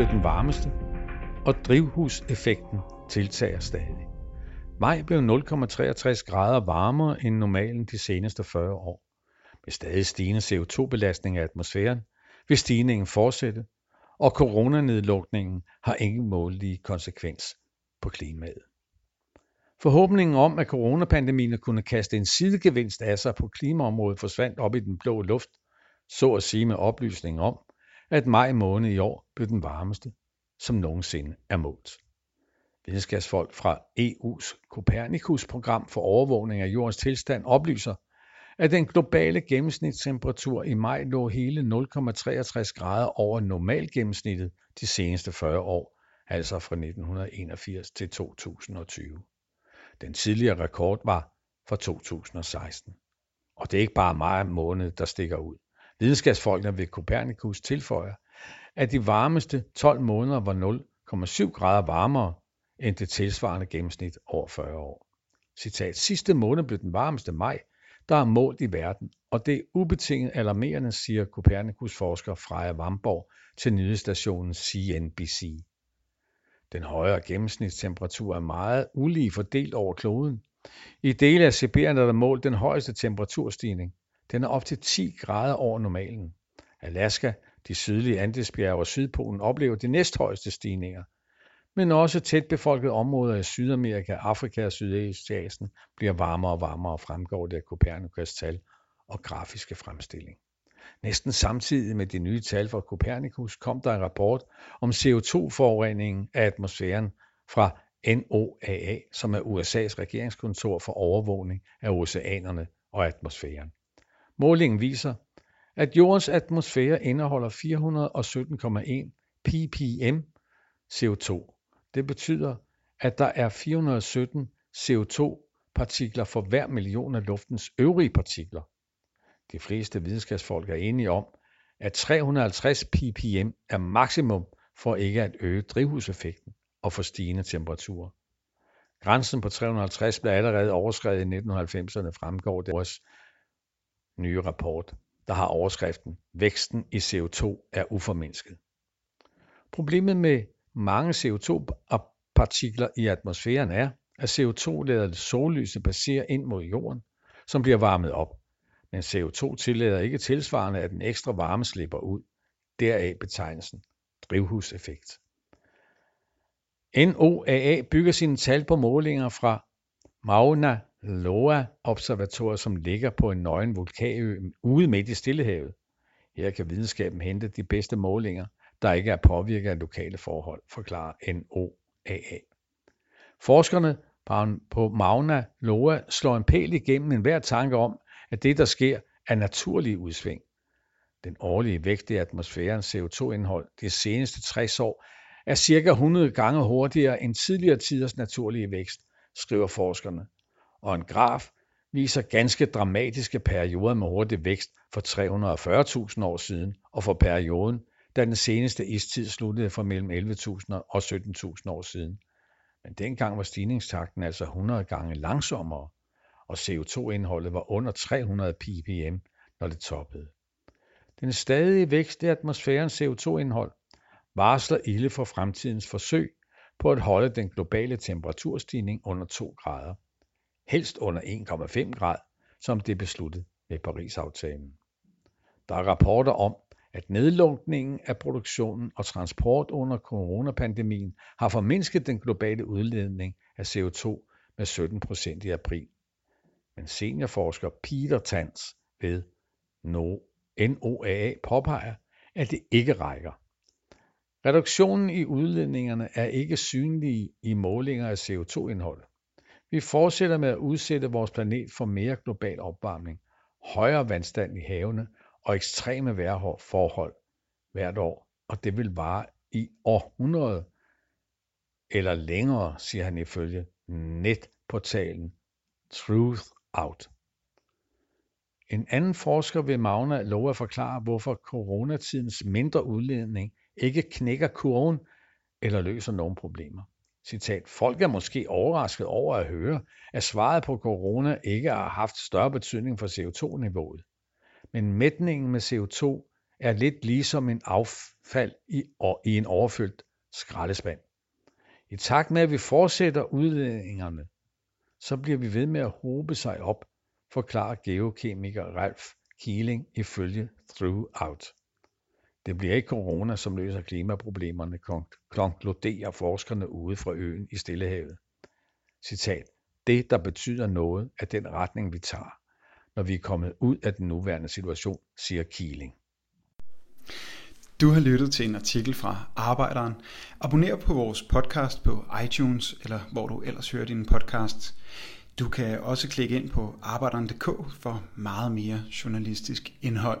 blevet den varmeste, og drivhuseffekten tiltager stadig. Maj blev 0,63 grader varmere end normalen de seneste 40 år. Med stadig stigende CO2-belastning af atmosfæren vil stigningen fortsætte, og coronanedlukningen har ingen målige konsekvens på klimaet. Forhåbningen om, at coronapandemien kunne kaste en sidegevinst af sig på klimaområdet forsvandt op i den blå luft, så at sige med oplysning om, at maj måned i år blev den varmeste, som nogensinde er målt. Videnskabsfolk fra EU's Copernicus-program for overvågning af jordens tilstand oplyser, at den globale gennemsnitstemperatur i maj lå hele 0,63 grader over normalgennemsnittet de seneste 40 år, altså fra 1981 til 2020. Den tidligere rekord var fra 2016. Og det er ikke bare maj måned, der stikker ud. Videnskabsfolkene ved Copernicus tilføjer, at de varmeste 12 måneder var 0,7 grader varmere end det tilsvarende gennemsnit over 40 år. Citat, sidste måned blev den varmeste maj, der er målt i verden, og det er ubetinget alarmerende, siger Copernicus-forsker Freja Vamborg til nyhedsstationen CNBC. Den højere gennemsnitstemperatur er meget ulige fordelt over kloden. I dele af Sibirien er der målt den højeste temperaturstigning. Den er op til 10 grader over normalen. Alaska, de sydlige Andesbjerge og Sydpolen oplever de næsthøjeste stigninger. Men også tæt befolkede områder i Sydamerika, Afrika og Sydøstasien bliver varmere og varmere, fremgår det af Copernicus tal og grafiske fremstilling. Næsten samtidig med de nye tal fra Copernicus kom der en rapport om CO2-forureningen af atmosfæren fra NOAA, som er USA's regeringskontor for overvågning af oceanerne og atmosfæren. Målingen viser, at jordens atmosfære indeholder 417,1 ppm CO2. Det betyder, at der er 417 CO2-partikler for hver million af luftens øvrige partikler. De fleste videnskabsfolk er enige om, at 350 ppm er maksimum for ikke at øge drivhuseffekten og for stigende temperaturer. Grænsen på 350 blev allerede overskrevet i 1990'erne, fremgår det vores nye rapport, der har overskriften Væksten i CO2 er uformindsket. Problemet med mange CO2-partikler i atmosfæren er, at CO2 lader sollyset passere ind mod jorden, som bliver varmet op. Men CO2 tillader ikke tilsvarende, at den ekstra varme slipper ud. Deraf betegnelsen drivhuseffekt. NOAA bygger sine tal på målinger fra Mauna Loa observatoriet, som ligger på en nøgen vulkanø ude midt i Stillehavet. Her kan videnskaben hente de bedste målinger, der ikke er påvirket af lokale forhold, forklarer NOAA. Forskerne på Mauna Loa slår en pæl igennem enhver tanke om, at det, der sker, er naturlige udsving. Den årlige vægt i atmosfærens CO2-indhold de seneste 60 år er cirka 100 gange hurtigere end tidligere tiders naturlige vækst, skriver forskerne, og en graf viser ganske dramatiske perioder med hurtig vækst for 340.000 år siden og for perioden, da den seneste istid sluttede for mellem 11.000 og 17.000 år siden. Men dengang var stigningstakten altså 100 gange langsommere og CO2-indholdet var under 300 ppm, når det toppede. Den stadige vækst i atmosfærens CO2-indhold varsler ilde for fremtidens forsøg på at holde den globale temperaturstigning under 2 grader. Helst under 1,5 grad, som det besluttet med Paris-aftalen. Der er rapporter om, at nedlukningen af produktionen og transport under coronapandemien har formindsket den globale udledning af CO2 med 17 procent i april men seniorforsker Peter Tans ved NOAA påpeger, at det ikke rækker. Reduktionen i udledningerne er ikke synlige i målinger af CO2-indhold. Vi fortsætter med at udsætte vores planet for mere global opvarmning, højere vandstand i havene og ekstreme vejrforhold hvert år, og det vil vare i århundrede eller længere, siger han ifølge netportalen Truth out. En anden forsker ved Magna lover at forklare, hvorfor coronatidens mindre udledning ikke knækker kurven eller løser nogen problemer. Citat, folk er måske overrasket over at høre, at svaret på corona ikke har haft større betydning for CO2-niveauet. Men mætningen med CO2 er lidt ligesom en affald i, i en overfyldt skraldespand. I takt med, at vi fortsætter udledningerne, så bliver vi ved med at hobe sig op, forklarer geokemiker Ralf Keeling ifølge Throughout. Det bliver ikke corona, som løser klimaproblemerne, konkluderer forskerne ude fra øen i Stillehavet. Citat. Det, der betyder noget, er den retning, vi tager, når vi er kommet ud af den nuværende situation, siger Keeling. Du har lyttet til en artikel fra Arbejderen. Abonner på vores podcast på iTunes, eller hvor du ellers hører din podcast. Du kan også klikke ind på arbejderen.dk for meget mere journalistisk indhold.